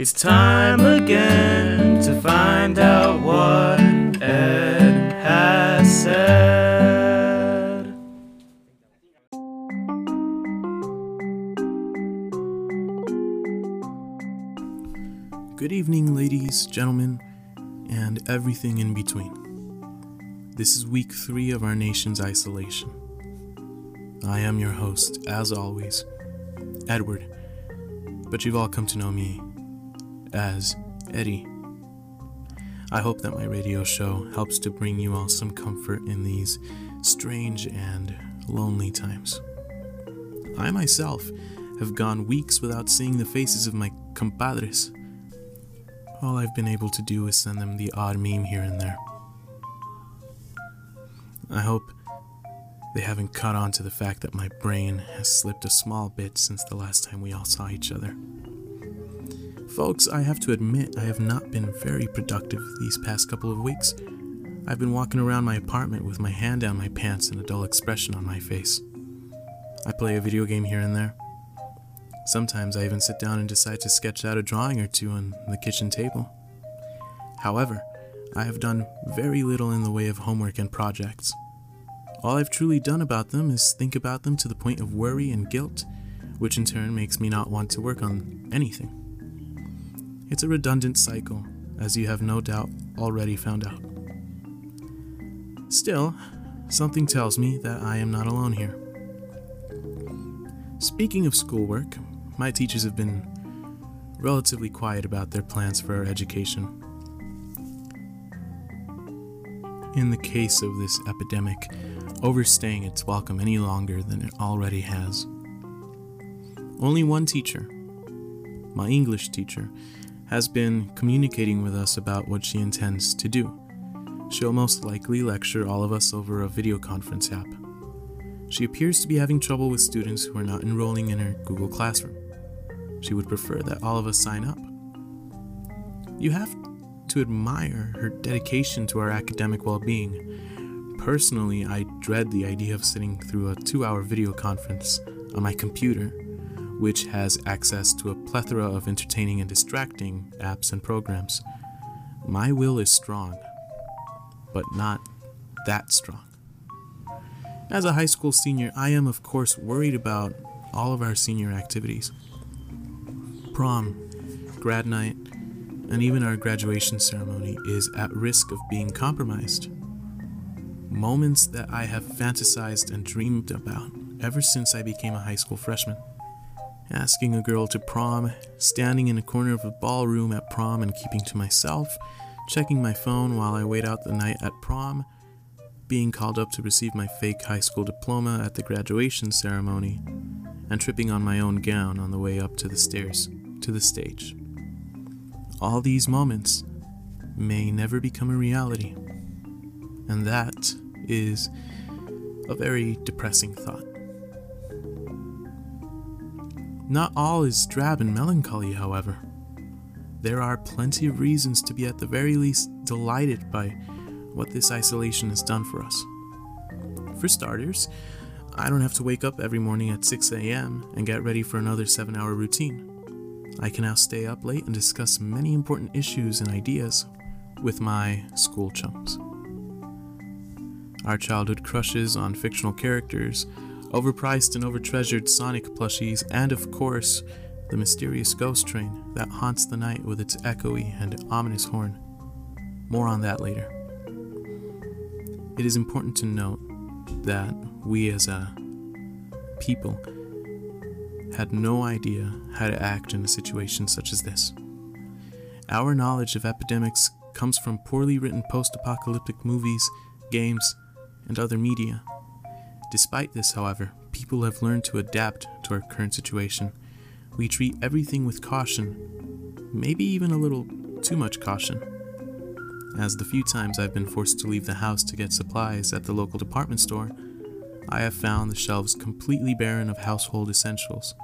It's time again to find out what Ed has said. Good evening, ladies, gentlemen, and everything in between. This is week three of our nation's isolation. I am your host, as always, Edward, but you've all come to know me as Eddie. I hope that my radio show helps to bring you all some comfort in these strange and lonely times. I myself have gone weeks without seeing the faces of my compadres. All I've been able to do is send them the odd meme here and there. I hope they haven't caught on to the fact that my brain has slipped a small bit since the last time we all saw each other. Folks, I have to admit I have not been very productive these past couple of weeks. I've been walking around my apartment with my hand down my pants and a dull expression on my face. I play a video game here and there. Sometimes I even sit down and decide to sketch out a drawing or two on the kitchen table. However, I have done very little in the way of homework and projects. All I've truly done about them is think about them to the point of worry and guilt, which in turn makes me not want to work on anything. It's a redundant cycle, as you have no doubt already found out. Still, something tells me that I am not alone here. Speaking of schoolwork, my teachers have been relatively quiet about their plans for our education. In the case of this epidemic, overstaying its welcome any longer than it already has. Only one teacher, my English teacher, has been communicating with us about what she intends to do. She'll most likely lecture all of us over a video conference app. She appears to be having trouble with students who are not enrolling in her Google Classroom. She would prefer that all of us sign up. You have to admire her dedication to our academic well being. Personally, I dread the idea of sitting through a two hour video conference on my computer which has access to a plethora of entertaining and distracting apps and programs. My will is strong, but not that strong. As a high school senior, I am, of course, worried about all of our senior activities prom, grad night, and even our graduation ceremony is at risk of being compromised. Moments that I have fantasized and dreamed about ever since I became a high school freshman asking a girl to prom, standing in a corner of a ballroom at prom and keeping to myself, checking my phone while I wait out the night at prom, being called up to receive my fake high school diploma at the graduation ceremony, and tripping on my own gown on the way up to the stairs to the stage. All these moments may never become a reality, and that is a very depressing thought. Not all is drab and melancholy, however. There are plenty of reasons to be at the very least delighted by what this isolation has done for us. For starters, I don't have to wake up every morning at 6 a.m. and get ready for another 7 hour routine. I can now stay up late and discuss many important issues and ideas with my school chums. Our childhood crushes on fictional characters overpriced and overtreasured Sonic plushies, and of course, the mysterious ghost train that haunts the night with its echoey and ominous horn. More on that later. It is important to note that we as a people had no idea how to act in a situation such as this. Our knowledge of epidemics comes from poorly written post apocalyptic movies, games, and other media. Despite this, however, people have learned to adapt to our current situation. We treat everything with caution, maybe even a little too much caution. As the few times I've been forced to leave the house to get supplies at the local department store, I have found the shelves completely barren of household essentials.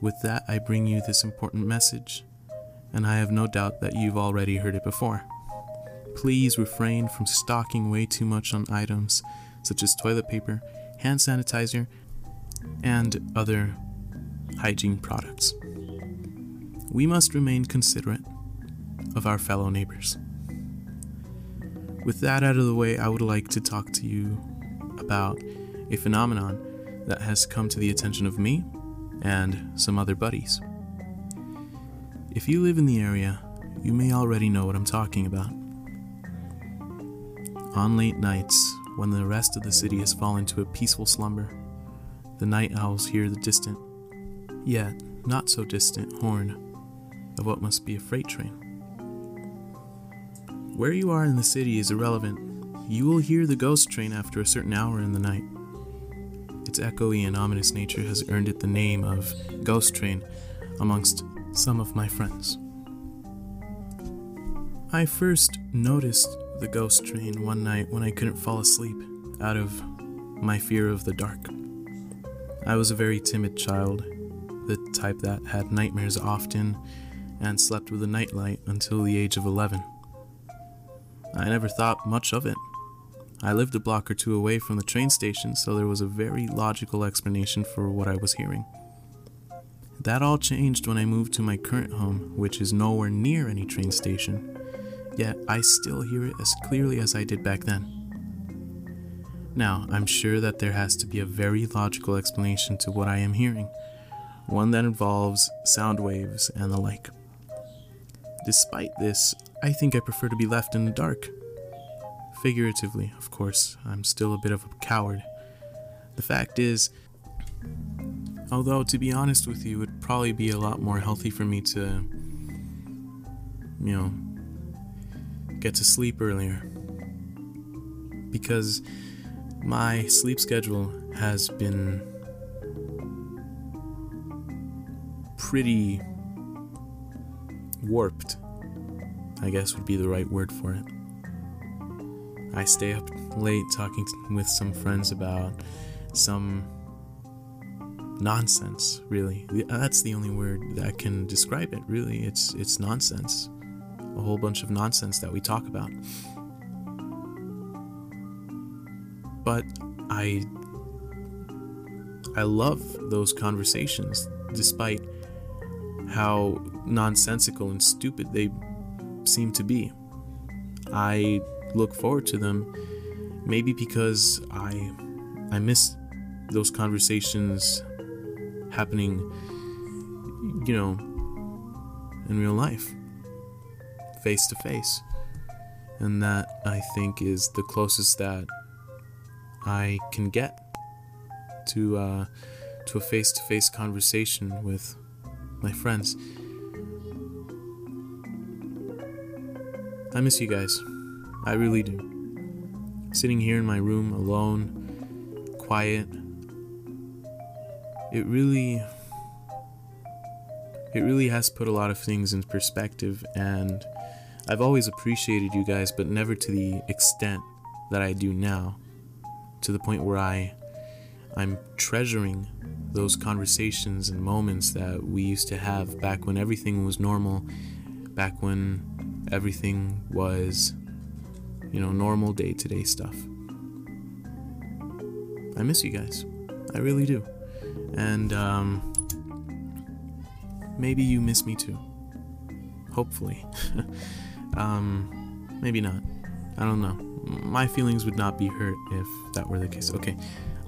With that, I bring you this important message, and I have no doubt that you've already heard it before. Please refrain from stocking way too much on items such as toilet paper, hand sanitizer, and other hygiene products. we must remain considerate of our fellow neighbors. With that out of the way, I would like to talk to you about a phenomenon that has come to the attention of me and some other buddies. If you live in the area, you may already know what I'm talking about. On late nights, when the rest of the city has fallen to a peaceful slumber, the night owls hear the distant, yet not so distant horn of what must be a freight train. Where you are in the city is irrelevant. You will hear the ghost train after a certain hour in the night. Its echoey and ominous nature has earned it the name of Ghost Train amongst some of my friends. I first noticed the ghost train one night when I couldn't fall asleep out of my fear of the dark. I was a very timid child, the type that had nightmares often and slept with a nightlight until the age of 11. I never thought much of it. I lived a block or two away from the train station, so there was a very logical explanation for what I was hearing. That all changed when I moved to my current home, which is nowhere near any train station, yet I still hear it as clearly as I did back then. Now, I'm sure that there has to be a very logical explanation to what I am hearing, one that involves sound waves and the like. Despite this, I think I prefer to be left in the dark. Figuratively, of course, I'm still a bit of a coward. The fact is, although to be honest with you, it would probably be a lot more healthy for me to, you know, get to sleep earlier. Because my sleep schedule has been pretty warped, I guess would be the right word for it. I stay up late talking with some friends about some nonsense, really. That's the only word that can describe it, really. It's it's nonsense. A whole bunch of nonsense that we talk about. But I I love those conversations despite how nonsensical and stupid they seem to be. I look forward to them maybe because I I miss those conversations happening you know in real life face to face and that I think is the closest that I can get to uh, to a face to face conversation with my friends. I miss you guys. I really do. Sitting here in my room alone, quiet, it really it really has put a lot of things in perspective and I've always appreciated you guys but never to the extent that I do now to the point where I I'm treasuring those conversations and moments that we used to have back when everything was normal, back when everything was, you know, normal day to day stuff. I miss you guys. I really do. And, um, maybe you miss me too. Hopefully. um, maybe not. I don't know. My feelings would not be hurt if that were the case. Okay,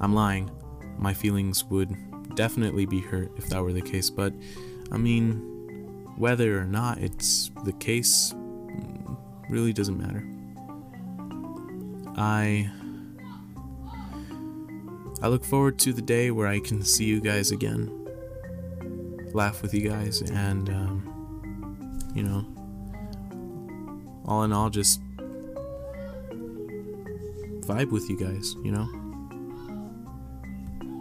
I'm lying. My feelings would definitely be hurt if that were the case, but I mean, whether or not it's the case really doesn't matter. I I look forward to the day where I can see you guys again, laugh with you guys, and um, you know, all in all, just vibe with you guys, you know.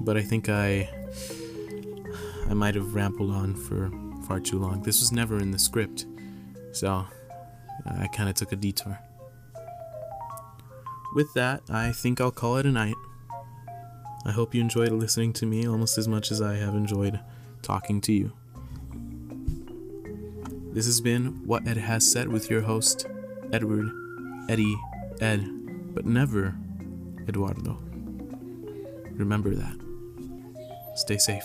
But I think I I might have rambled on for far too long. This was never in the script, so I kind of took a detour. With that, I think I'll call it a night. I hope you enjoyed listening to me almost as much as I have enjoyed talking to you. This has been What Ed Has Said with your host, Edward, Eddie, Ed, but never Eduardo. Remember that. Stay safe.